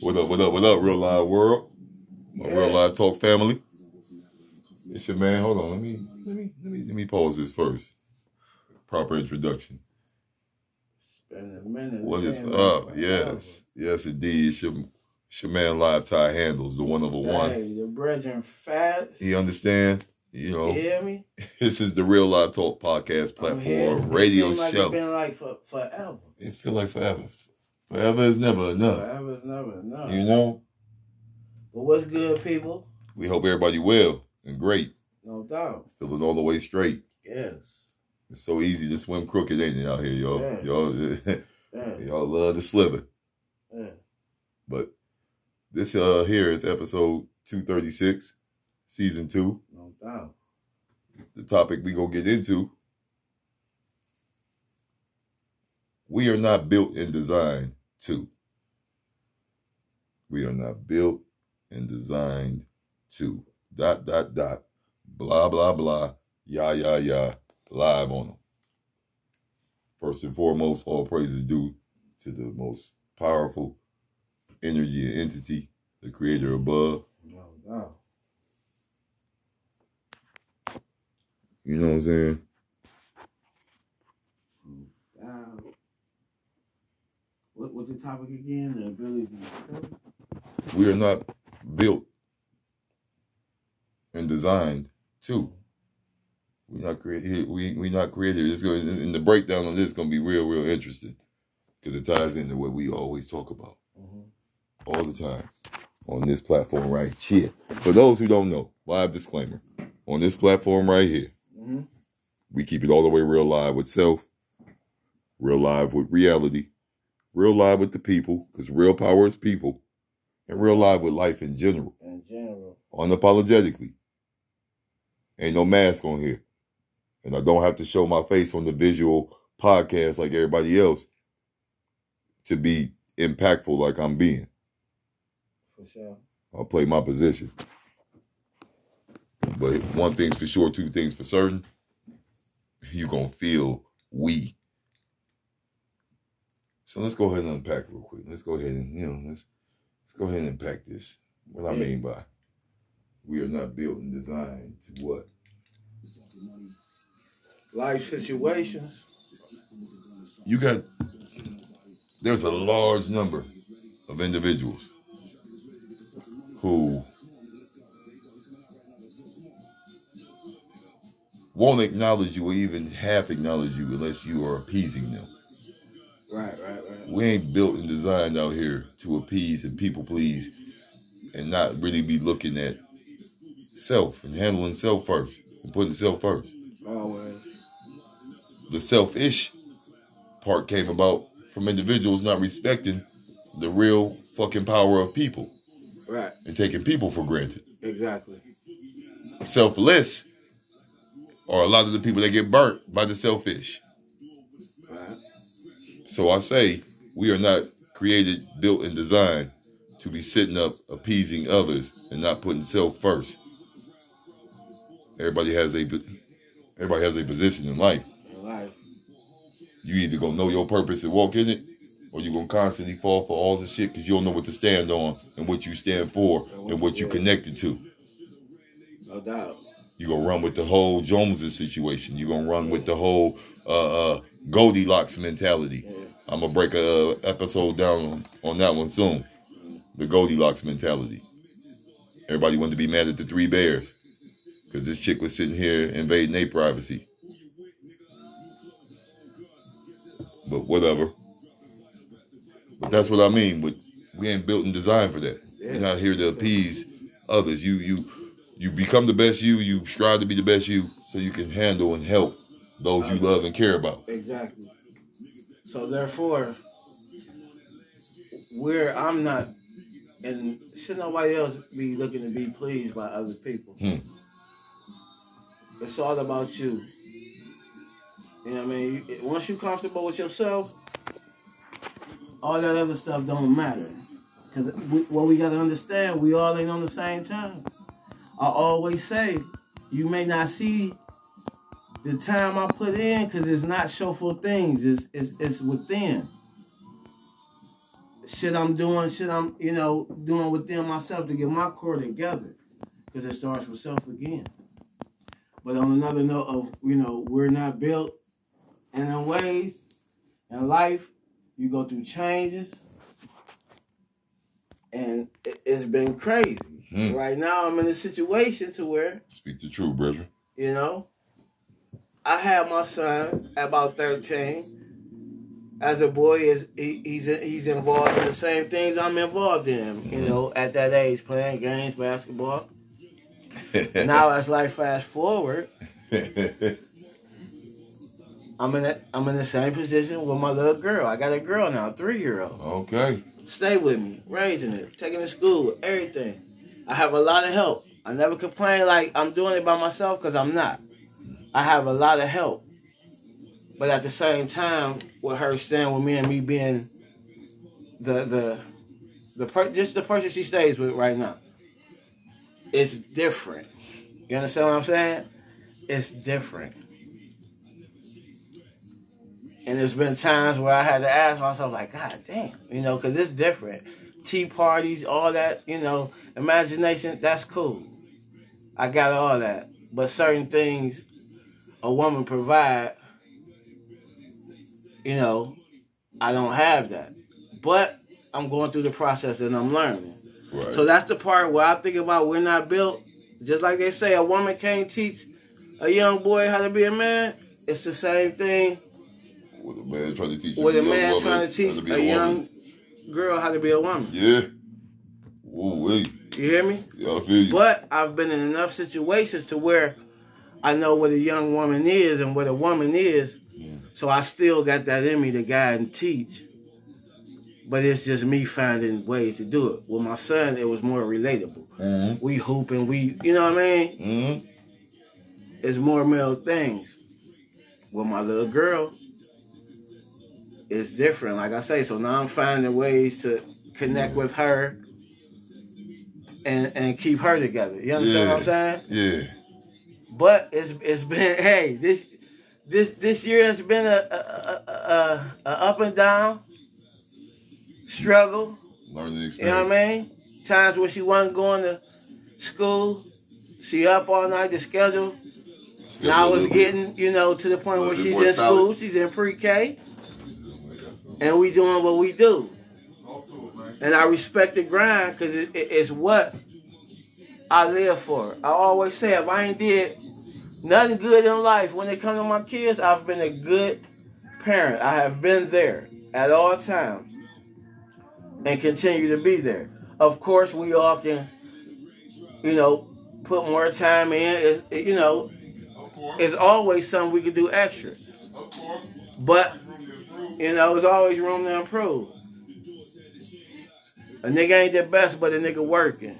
What up, what up, what up, real live world? My real live talk family. It's your man. Hold on, let me let me let me let me pause this first. Proper introduction. Spend a minute. What is up? Yes, yes, indeed. It's your, it's your man, live tie handles, the one of a one. Hey, the brethren fast. You understand? You know, You hear me? this is the Real Live Talk podcast platform, It radio like show. It's been like for, forever. It feel like forever. Forever is never enough. Forever is never enough. You know. But what's good, people? We hope everybody well and great, No doubt. feeling all the way straight. Yes. It's so easy to swim crooked, ain't it, out here, y'all? Yeah. Y'all, Yeah. y'all love to slither. Yeah. But this uh here is episode two thirty six, season two. No doubt. The topic we gonna get into. We are not built and designed to. We are not built and designed to. Dot dot dot. Blah blah blah. Yah yah yah. Live on them. First and foremost, all praises due to the most powerful energy and entity, the creator above. No doubt. You know what I'm saying? Doubt. What, what's the topic again? The ability We are not built and designed to. We're not created. We we not created. It's going and the breakdown on this is gonna be real, real interesting because it ties into what we always talk about mm-hmm. all the time on this platform right here. For those who don't know, live disclaimer on this platform right here, Mm-hmm. we keep it all the way real live with self, real live with reality, real live with the people because real power is people, and real live with life in general. In general. unapologetically. Ain't no mask on here. And I don't have to show my face on the visual podcast like everybody else to be impactful like I'm being. For sure. I'll play my position. But one thing's for sure, two things for certain. You're going to feel we. So let's go ahead and unpack real quick. Let's go ahead and, you know, let's, let's go ahead and unpack this. What I mean by we are not built and designed to what? Life situations. You got, there's a large number of individuals who won't acknowledge you or even half acknowledge you unless you are appeasing them. Right, right, right. We ain't built and designed out here to appease and people please and not really be looking at self and handling self first and putting self first. Always. The selfish part came about from individuals not respecting the real fucking power of people Right. and taking people for granted. Exactly. Selfless are a lot of the people that get burnt by the selfish. So I say we are not created, built, and designed to be sitting up appeasing others and not putting self first. Everybody has a everybody has a position in life. You either gonna know your purpose and walk in it, or you're gonna constantly fall for all the shit because you don't know what to stand on and what you stand for and what you connected to. No doubt. You gonna run with the whole Joneses situation. You're gonna run with the whole uh, uh, Goldilocks mentality. I'm gonna break a uh, episode down on, on that one soon. The Goldilocks mentality. Everybody wanted to be mad at the three bears because this chick was sitting here invading their privacy. But whatever. But that's what I mean. But we ain't built and designed for that. You're not here to appease others. You you you become the best you. You strive to be the best you, so you can handle and help those you love and care about. Exactly. So therefore, where I'm not, and should nobody else be looking to be pleased by other people. Hmm. It's all about you. You know what I mean? Once you're comfortable with yourself, all that other stuff don't matter. Cause we, what we gotta understand, we all ain't on the same time. I always say, you may not see the time I put in, because it's not showful things. It's, it's it's within. shit I'm doing, shit I'm, you know, doing within myself to get my core together. Because it starts with self again. But on another note of, you know, we're not built and in ways in life, you go through changes. And it's been crazy. Hmm. Right now I'm in a situation to where Speak the truth, brother. you know. I had my son about 13. As a boy, is he, he's he's involved in the same things I'm involved in. You know, at that age, playing games, basketball. now, as life fast forward, I'm in a, I'm in the same position with my little girl. I got a girl now, three year old. okay. Stay with me, raising her, taking her to school, everything. I have a lot of help. I never complain like I'm doing it by myself because I'm not. I have a lot of help. But at the same time, with her staying with me and me being the the the per- just the person she stays with right now, it's different. You understand what I'm saying? It's different. And there's been times where I had to ask myself, like, God damn, you know, because it's different. Tea parties, all that, you know, imagination, that's cool. I got all that. But certain things a woman provide, you know, I don't have that. But I'm going through the process and I'm learning. Right. So that's the part where I think about we're not built. Just like they say, a woman can't teach a young boy how to be a man. It's the same thing with a man trying to teach with a young man woman trying to teach a young girl how to be a woman. Yeah. Woo wait. You hear me? Yeah, I feel you. But I've been in enough situations to where I know what a young woman is and what a woman is. So I still got that in me to guide and teach. But it's just me finding ways to do it. With my son, it was more relatable. mm-hmm. We hooping, we, you know what I mean? Mm-hmm. It's more male things. With my little girl, it's different. Like I say, so now I'm finding ways to connect with her and and keep her together. You understand what I'm saying? Yeah. But it's it's been hey this this this year has been a a, a, a, a up and down struggle. Learning experience. You know what I mean? Times where she wasn't going to school, she up all night. The schedule Schedule now it's getting you know to the point where she's in solid. school. She's in pre-K, and we doing what we do. And I respect the grind because it, it- it's what I live for. I always say if I ain't did nothing good in life when it comes to my kids, I've been a good parent. I have been there at all times and continue to be there. Of course, we can, you know, put more time in. It's, you know, it's always something we could do extra. But, you know, was always room to improve. A nigga ain't the best, but a nigga working.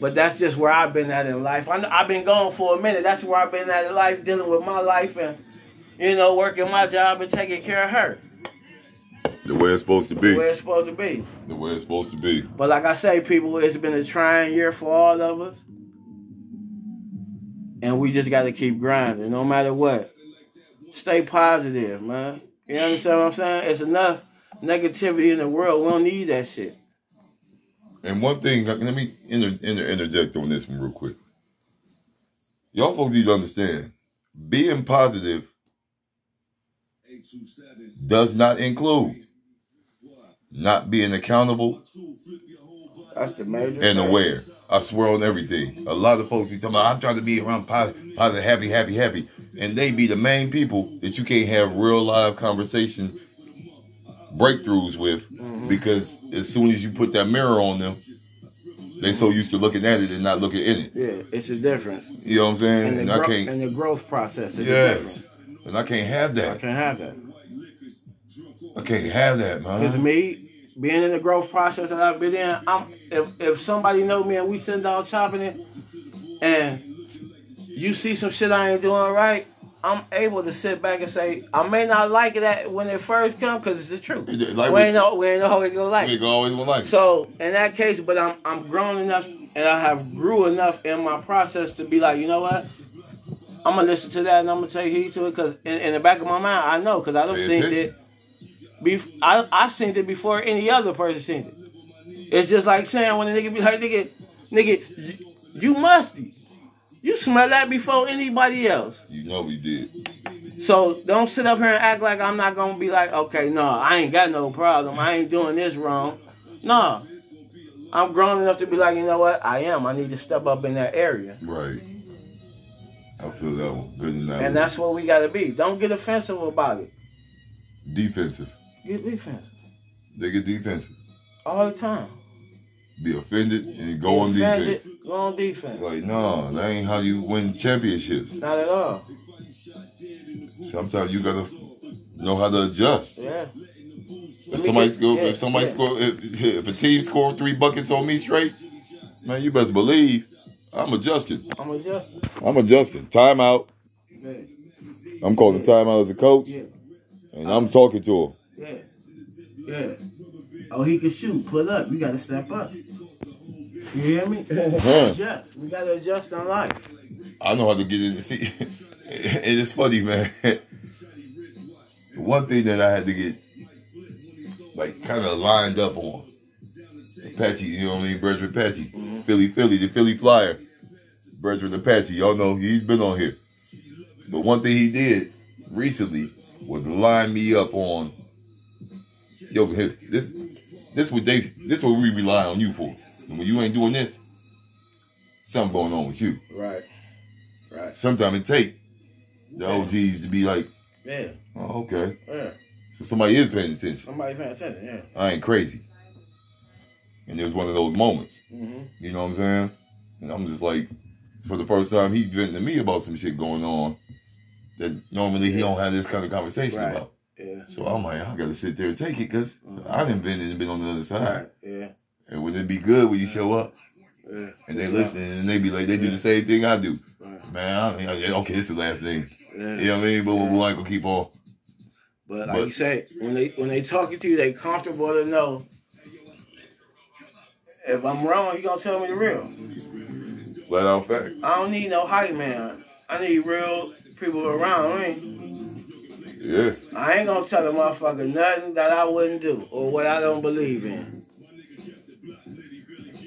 But that's just where I've been at in life. I know, I've been gone for a minute. That's where I've been at in life, dealing with my life and, you know, working my job and taking care of her. The way it's supposed to be. The way it's supposed to be. The way it's supposed to be. But like I say, people, it's been a trying year for all of us. And we just got to keep grinding, no matter what. Stay positive, man. You understand what I'm saying? It's enough negativity in the world. We don't need that shit. And one thing, let me inter, inter, interject on this one real quick. Y'all folks need to understand, being positive does not include not being accountable That's the major. and aware. I swear on everything. A lot of folks be talking about, I'm trying to be around positive, positive, happy, happy, happy. And they be the main people that you can't have real live conversation breakthroughs with mm-hmm. because as soon as you put that mirror on them, they so used to looking at it and not looking in it. Yeah, it's a difference. You know what I'm saying? And And, the, I can't. and the growth process is yes. And I can't have that. I can't have that. I can't have that, man. Because me, being in the growth process that I've been in, I'm if if somebody know me and we sitting down chopping it, and you see some shit I ain't doing right, I'm able to sit back and say I may not like it at, when it first come because it's the truth. Like we we- ain't know we ain't always gonna like. It. always gonna like. So in that case, but I'm I'm grown enough and I have grew enough in my process to be like, you know what? I'm gonna listen to that and I'm gonna take heed to it because in, in the back of my mind I know because I don't see it Bef- I I seen it before any other person seen it. It's just like saying when a nigga be like, nigga, nigga, you, you musty. You smell that before anybody else. You know we did. So don't sit up here and act like I'm not gonna be like, okay, no, I ain't got no problem. I ain't doing this wrong. No. I'm grown enough to be like, you know what? I am. I need to step up in that area. Right. I feel that one. Good enough. And that's what we gotta be. Don't get offensive about it. defensive. Get defensive. They get defensive. All the time. Be offended and go on defense. Go on defense. Like, no, that ain't how you win championships. Not at all. Sometimes you gotta know how to adjust. Yeah. If somebody get- score, yeah, if somebody yeah. score, if, if a team score three buckets on me straight, man, you best believe I'm adjusting. I'm adjusting. I'm adjusting. Timeout. Yeah. I'm calling timeout as a coach, and I'm talking to him. Yeah. Yeah. Oh, he can shoot. Pull up. You gotta step up. You hear me? Adjust. We gotta adjust in life. I know how to get in. See, it is funny, man. One thing that I had to get like kind of lined up on. Apache, you know what I mean? Bertrand Apache. Mm-hmm. Philly, Philly, the Philly Flyer. Bertrand Apache, y'all know he's been on here. But one thing he did recently was line me up on yo, here, this this what they this what we rely on you for. And when you ain't doing this, something going on with you. Right. Right. Sometimes it take the OGs to be like, Yeah. oh, okay. Yeah. So somebody is paying attention. Somebody paying attention. Yeah. I ain't crazy. And it was one of those moments. Mm-hmm. You know what I'm saying? And I'm just like, for the first time, he venting to me about some shit going on that normally he don't have this kind of conversation Right. about. Yeah. So I'm like, I gotta sit there and take it because mm-hmm. I done been and been on the other side. Yeah. And would it be good when you show up Yeah. and they listen and they be like, they do the same thing I do. Right. Man, I, I- okay, it's the last name. Yeah. You know what I mean? But we're like, we'll keep on. But like But- you say, when they when they talking to you, they comfortable to know if I'm wrong, you gonna tell me the real. Flat out fact. I don't need no hype man. I need real people around me. Yeah. I ain't gonna tell a motherfucker nothing that I wouldn't do or what I don't believe in.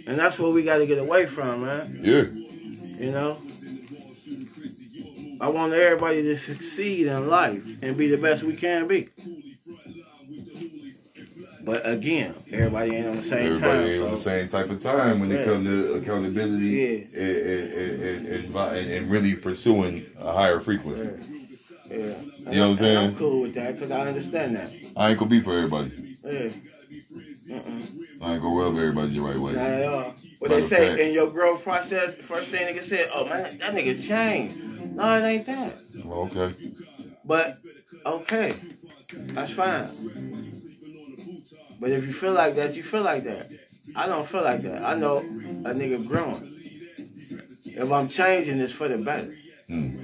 And that's what we gotta get away from, man. Yeah. You know? I want everybody to succeed in life and be the best we can be. But again, everybody ain't on the same Everybody time. ain't on the same type of time when it comes to accountability Yeah. and, and, and, and, and, and really pursuing a higher frequency. Yeah. Yeah. You know what I'm And I'm cool with that because I understand that. I ain't gonna be for everybody. Yeah. Mm-mm. I ain't gonna rub everybody the right way. Not at all. What they say fact. in your growth process, first thing nigga said, oh man, that nigga changed. No, it ain't that. Well, okay. But okay, that's fine. But if you feel like that, you feel like that. I don't feel like that. I know a nigga growing. If I'm changing, it's for the better. Hmm.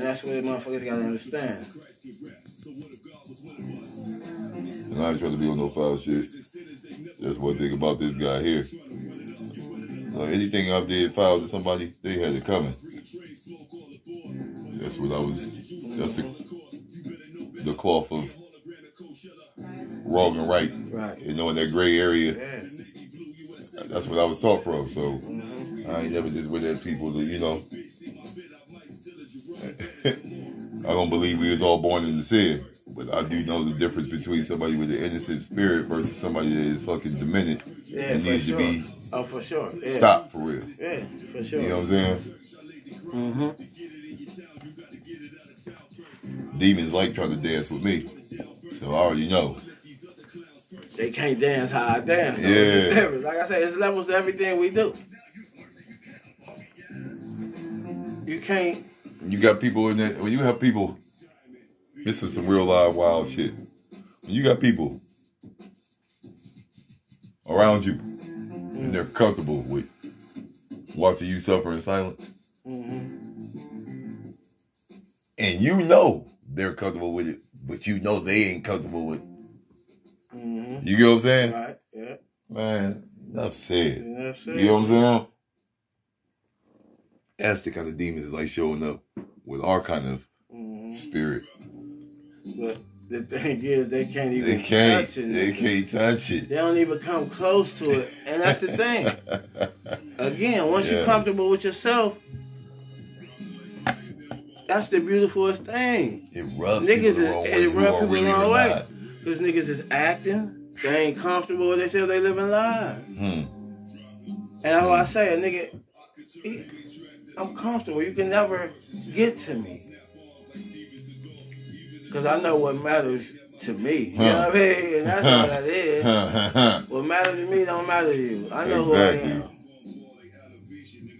And that's what motherfuckers gotta understand. And I ain't trying to be on no foul shit. That's one thing about this guy here. Like anything I did foul to somebody, they had it coming. That's what I was. That's the, the cloth of wrong and right. Right. You know, in that gray area. Yeah. That's what I was taught from. So. I ain't never just with that people that you know. I don't believe we was all born in the sin, but I do know the difference between somebody with an innocent spirit versus somebody that is fucking demented Yeah, and needs sure. to be Oh, for sure. Yeah. stopped for real. Yeah, for sure. You know what I'm saying? Mm-hmm. Demons like trying to dance with me, so I already know. They can't dance how I dance. Yeah. Like I said, it's levels to everything we do. You can't. You got people in that. When you have people, this is some real live wild shit. When you got people around you and they're comfortable with watching you suffer in silence, Mm-hmm. and you know they're comfortable with it, but you know they ain't comfortable with. It. Mm-hmm. You get what I'm saying, Right. Yeah. man? Enough said. Enough You know what I'm saying? That's the kind of demons that's like showing up with our kind of Mm-hmm. spirit. But the thing is, they can't even They can't. touch it. They can't touch it. They don't even come close to it, and that's the thing. Again, once Yeah. you're comfortable with yourself, that's the beautifulest thing. It rubs Niggas is- it way. You rub people the wrong way. Because niggas is acting, they ain't comfortable with themselves, they living lives. Hmm. And that's why I say, a nigga, he- I'm comfortable. You can never get to me. Because I know what matters to me. You know what I mean? And that's all that is. What matters to me don't matter to you. I know Exactly. who I am.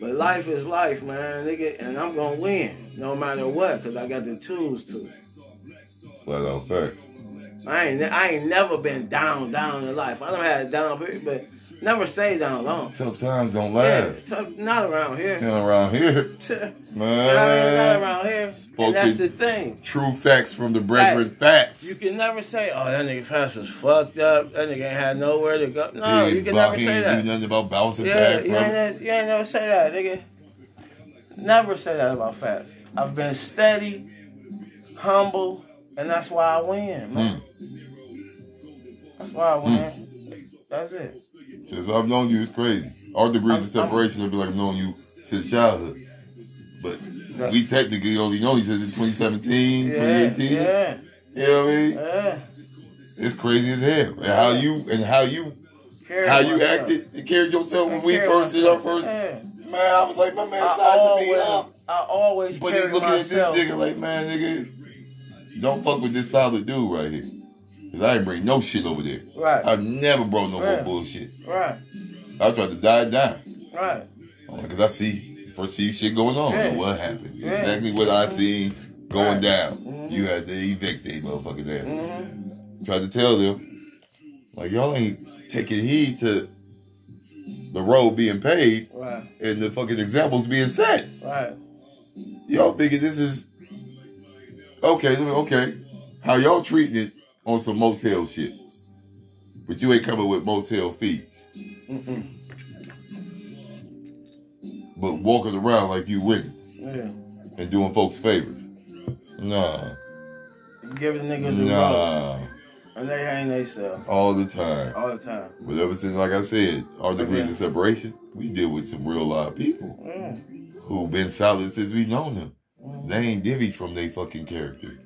But life is life, man, nigga, and I'm gonna win no matter what, because I got the tools to. Flat out facts. I ain't, I ain't never been down, down in life. I done had a down period, but never stayed down long. Tough times don't Yeah, last. tough- not around here. Not around here, Man. Not around here. And that's the thing. True facts from the brethren. Facts. You can never say, "Oh, that nigga past was fucked up. That nigga ain't had nowhere to go." No, you can never say that. do nothing about bouncing Yeah, back you ain't, you ain't never say that, nigga. Never say that about Fats. I've been steady, humble, and that's why I win, man. Hmm. That's why I win. That's it. Since I've known you, it's crazy. Our degrees I'm- of separation would be like I've known you since childhood. But Yeah. we technically only know other in 2017, Yeah, 2018. yeah, You know what I mean? yeah. It's crazy as hell. And how you and how you Carry how you myself. acted and carried yourself when I we first did our first Yeah. man, I was like, my man sizing me up. I always But then looking at this myself. nigga like, man, nigga, don't fuck with this solid dude right here. Cause I ain't bring no shit over there. Right, I've never brought no Yeah. more bullshit. right, I tried to die down. right. Because I see, first see shit going on. Yeah. What happened? Yeah. Exactly what I seen going Right. down. Mhm. You had to evict they motherfuckers ass. hmm Tried to tell them, like, y'all ain't taking heed to the road being paved Right, and the fucking examples being set. right. Y'all thinking this is okay, okay. How y'all treating it on some motel shit. But you ain't coming with motel fees. Mm-mm. But walking around like you winning Yeah. and doing folks favors. Nah. Giving the niggas a rope, Nah. and they hang themselves All the time. all the time. But ever since, like I said, our degrees Okay. of separation, we deal with some real live people Yeah. who been solid since we known them. Mhm. They ain't divvied from their fucking character.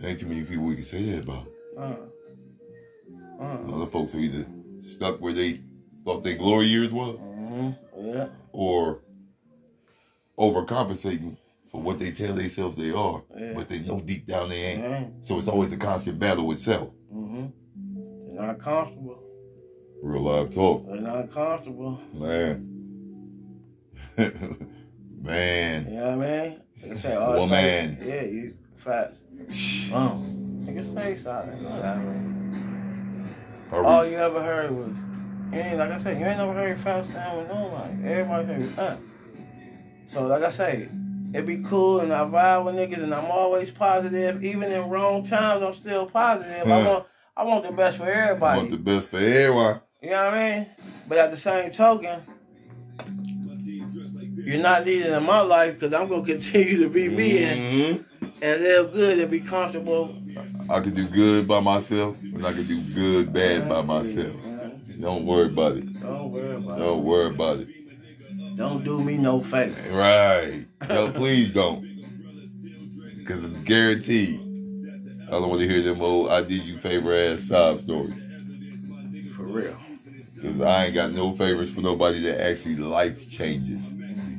There ain't too many people we can say that about. Uh, uh, Other folks are either stuck where they thought their glory years was, hmm Yeah. or overcompensating for what they tell themselves they are, Yeah. but they know deep down they ain't. Yeah. So it's always a constant battle with self. hmm They're not comfortable. Real live talk, They're not comfortable. man. man. You know what I mean? They say, oh, Woman. like- yeah, you fast. Oh, nigga say something. Whatever. All you ever heard was, you ain't, like I said, you ain't never heard fast down with nobody. Everybody heard fast. So, like I say, it be cool and I vibe with niggas and I'm always positive. Even in wrong times, I'm still positive. I want I want the best for I everybody. want the best for everyone. You know what I mean? But at the same token, you're not needed in my life because I'm gonna continue to be me and, Mhm. And live good and be comfortable. I can do good by myself, and I can do good bad by myself. Don't worry about it. Don't worry about Don't worry about it. it. Don't do me no favor. Right. No, please don't. Because it's guaranteed. I don't want to hear them old I did you favor ass sob stories. For real. Because I ain't got no favors for nobody that actually life changes.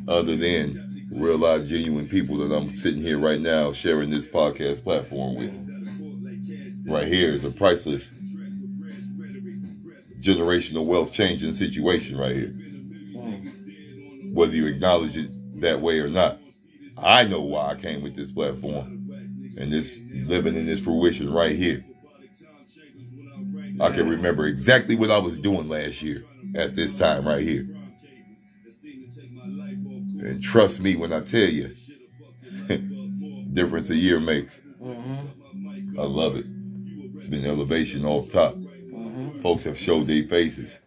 Other than real life genuine people that I'm sitting here right now sharing this podcast platform with. Right here is a priceless generational wealth changing situation right here. Whether you acknowledge it that way or not. I know why I came with this platform and this living in this fruition right here. I can remember exactly what I was doing last year at this time right here. And trust me when I tell you, difference a year makes. Mm-hmm. I love it. It's been elevation off top. Mm-hmm. Folks have showed their faces.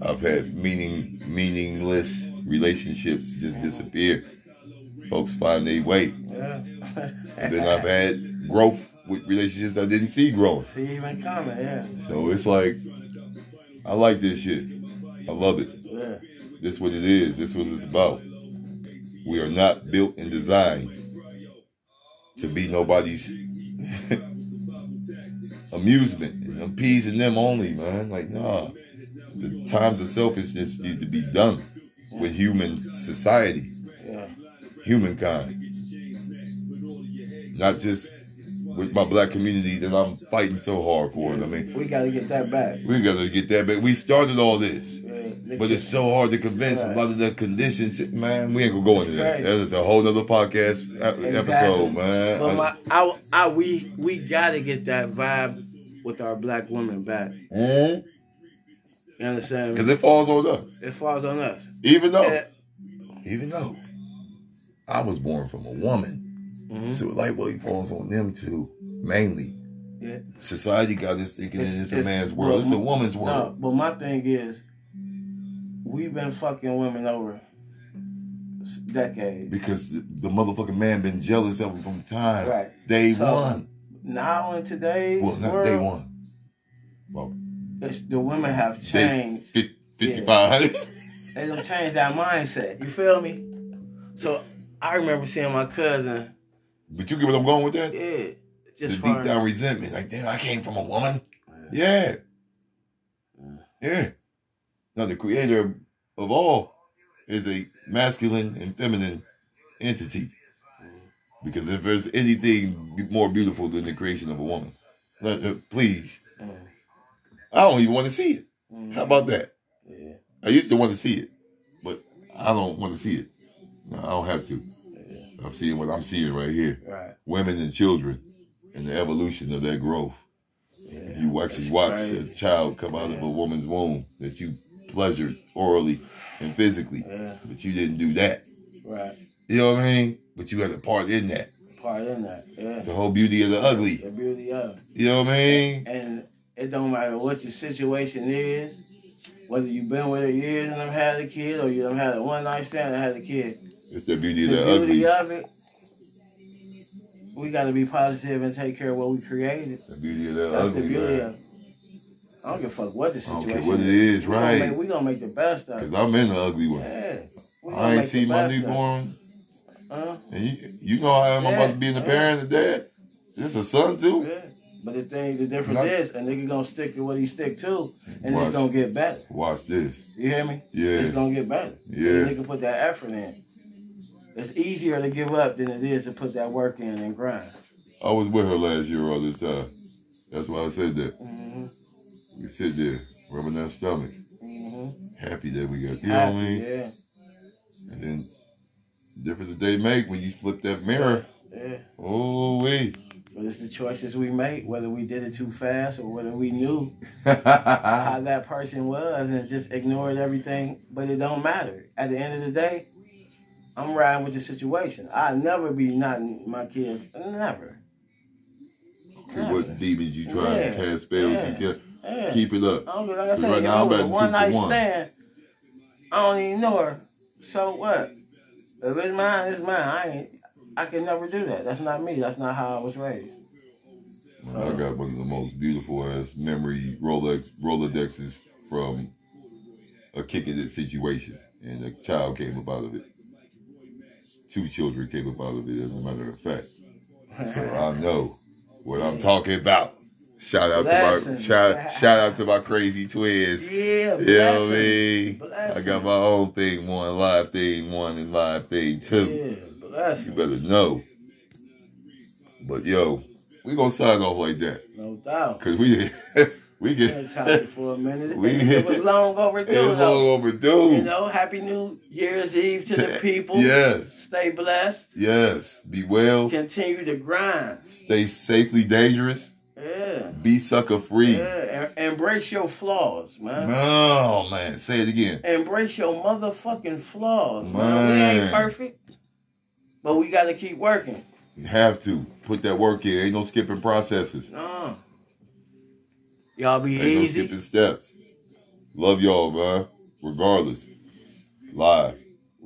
I've had meaning meaningless relationships just disappear. Folks find their way. Yeah. Then I've had growth with relationships I didn't see growing. See even coming, yeah. So it's like, I like this shit. I love it. This what it is. This what it's about. We are not built and designed to be nobody's amusement and appeasing them only, man. Like, nah. The times of selfishness need to be done with human society, Yeah. humankind. Not just with my black community that I'm fighting so hard for. I mean, We gotta get that back. we gotta get that back. We started all this. Yeah. But it's so hard to convince a lot of the conditions. Man, we ain't gonna go into that. That's a whole nother podcast ep- episode, man. But my, I, I, we, we gotta get that vibe with our black women back. Because You understand? Because it falls on us. it falls on us. Even though, Yeah. even though I was born from a woman, Mhm. so likewise falls on them too, mainly. Yeah. Society got us thinking It's- it's, a it's- man's world. It's a woman's No, world. but my thing is, we've been fucking women over decades. Because the, the motherfucking man been jealous of them from time. Right. Day So, one. Now in today's Well, not world, day one. Well, it's, the women have changed. fif- 5500. They don't change that mindset. You feel me? So I remember seeing my cousin. But you get what I'm going with that? Yeah, the deep down resentment. Like, damn, I came from a woman. Yeah. Yeah. Now, the creator of all is a masculine and feminine entity. Because if there's anything more beautiful than the creation of a woman, let- uh, please, Mm, I don't even want to see it. mm, How about that? Yeah, I used to want to see it, but I don't want to see it. No, I don't have to. Yeah, I'm seeing what I'm seeing right here. right. Women and children and the evolution of their growth. Yeah. You actually watch crazy. a child come out of a woman's womb that you pleasured orally and physically, Yeah, but you didn't do that. right. You know what I mean? But you had a part in that. Part in that. Yeah. The whole beauty of the ugly. The beauty of. You know what I mean? And it don't matter what your situation is, whether you've been with her years and have had a kid, or you done had a one night stand and had a kid. It's the beauty The of the beauty ugly. of it, we got to be positive and take care of what we created. The beauty of the That's ugly, the beauty man. of it. I don't give a fuck what the I don't situation care what it is, We gonna right. make- We gonna make the best of it. Because it. I'm in the ugly one. Yeah. I ain't the seen my newborn. Huh? And you, you know how I am Yeah, about being a yeah. Uh-huh. parent and dad? This a son too? Yeah. But the thing, the difference Not- is, a nigga gonna stick to what he stick to, and Watch. it's gonna get better. Watch this. You hear me? Yeah. It's gonna get better. Yeah. The nigga put that effort in. It's easier to give up than it is to put that work in and grind. I was with her last year all this time. That's why I said that. Mm-hmm. We sit there, rubbing that stomach, Mm-hmm. happy that we got, you know what I mean? Yeah. And then the difference that they make when you flip that mirror, Yeah. oh wee. But it's the choices we make, whether we did it too fast or whether we knew how that person was and just ignored everything. But it don't matter. At the end of the day, I'm riding with the situation. I never be not my kids. Never. Okay, what demons you try Yeah. to cast spells, Yeah. you can Yeah. keep it up. I don't, like I said, if now, I'm was a batting two one night one. stand, I don't even know her. So what? If it's mine, it's mine. I ain't. I can never do that. That's not me. That's not how I was raised. I got one of the most beautiful ass memory Rolex Rolodexes from a kicking it situation, and a child came up out of it. Two children came up out of it, as a matter of fact. So I know what I'm talking about. Shout out to my shout, shout out to my crazy twins. Yeah, You know what I blessings. I got my own thing one, live thing one, and live thing two. Yeah, blessings. You better know. But yo, we gonna sign off like that. No doubt. Cause we we get talking for a minute. We- it was long overdue. it's long overdue. You know, Happy New Year's Eve to, the people. Yes, Stay blessed. yes. Be well. Continue to grind. Stay safely dangerous. Yeah. Be sucker free. Yeah. Embrace your flaws, man. Oh man, say it again. Embrace your motherfucking flaws, man. We ain't perfect, but we got to keep working. You have to put that work in. Ain't no skipping processes. No. Y'all be Ain't no easy. skipping steps. Love y'all, man. Regardless. Live.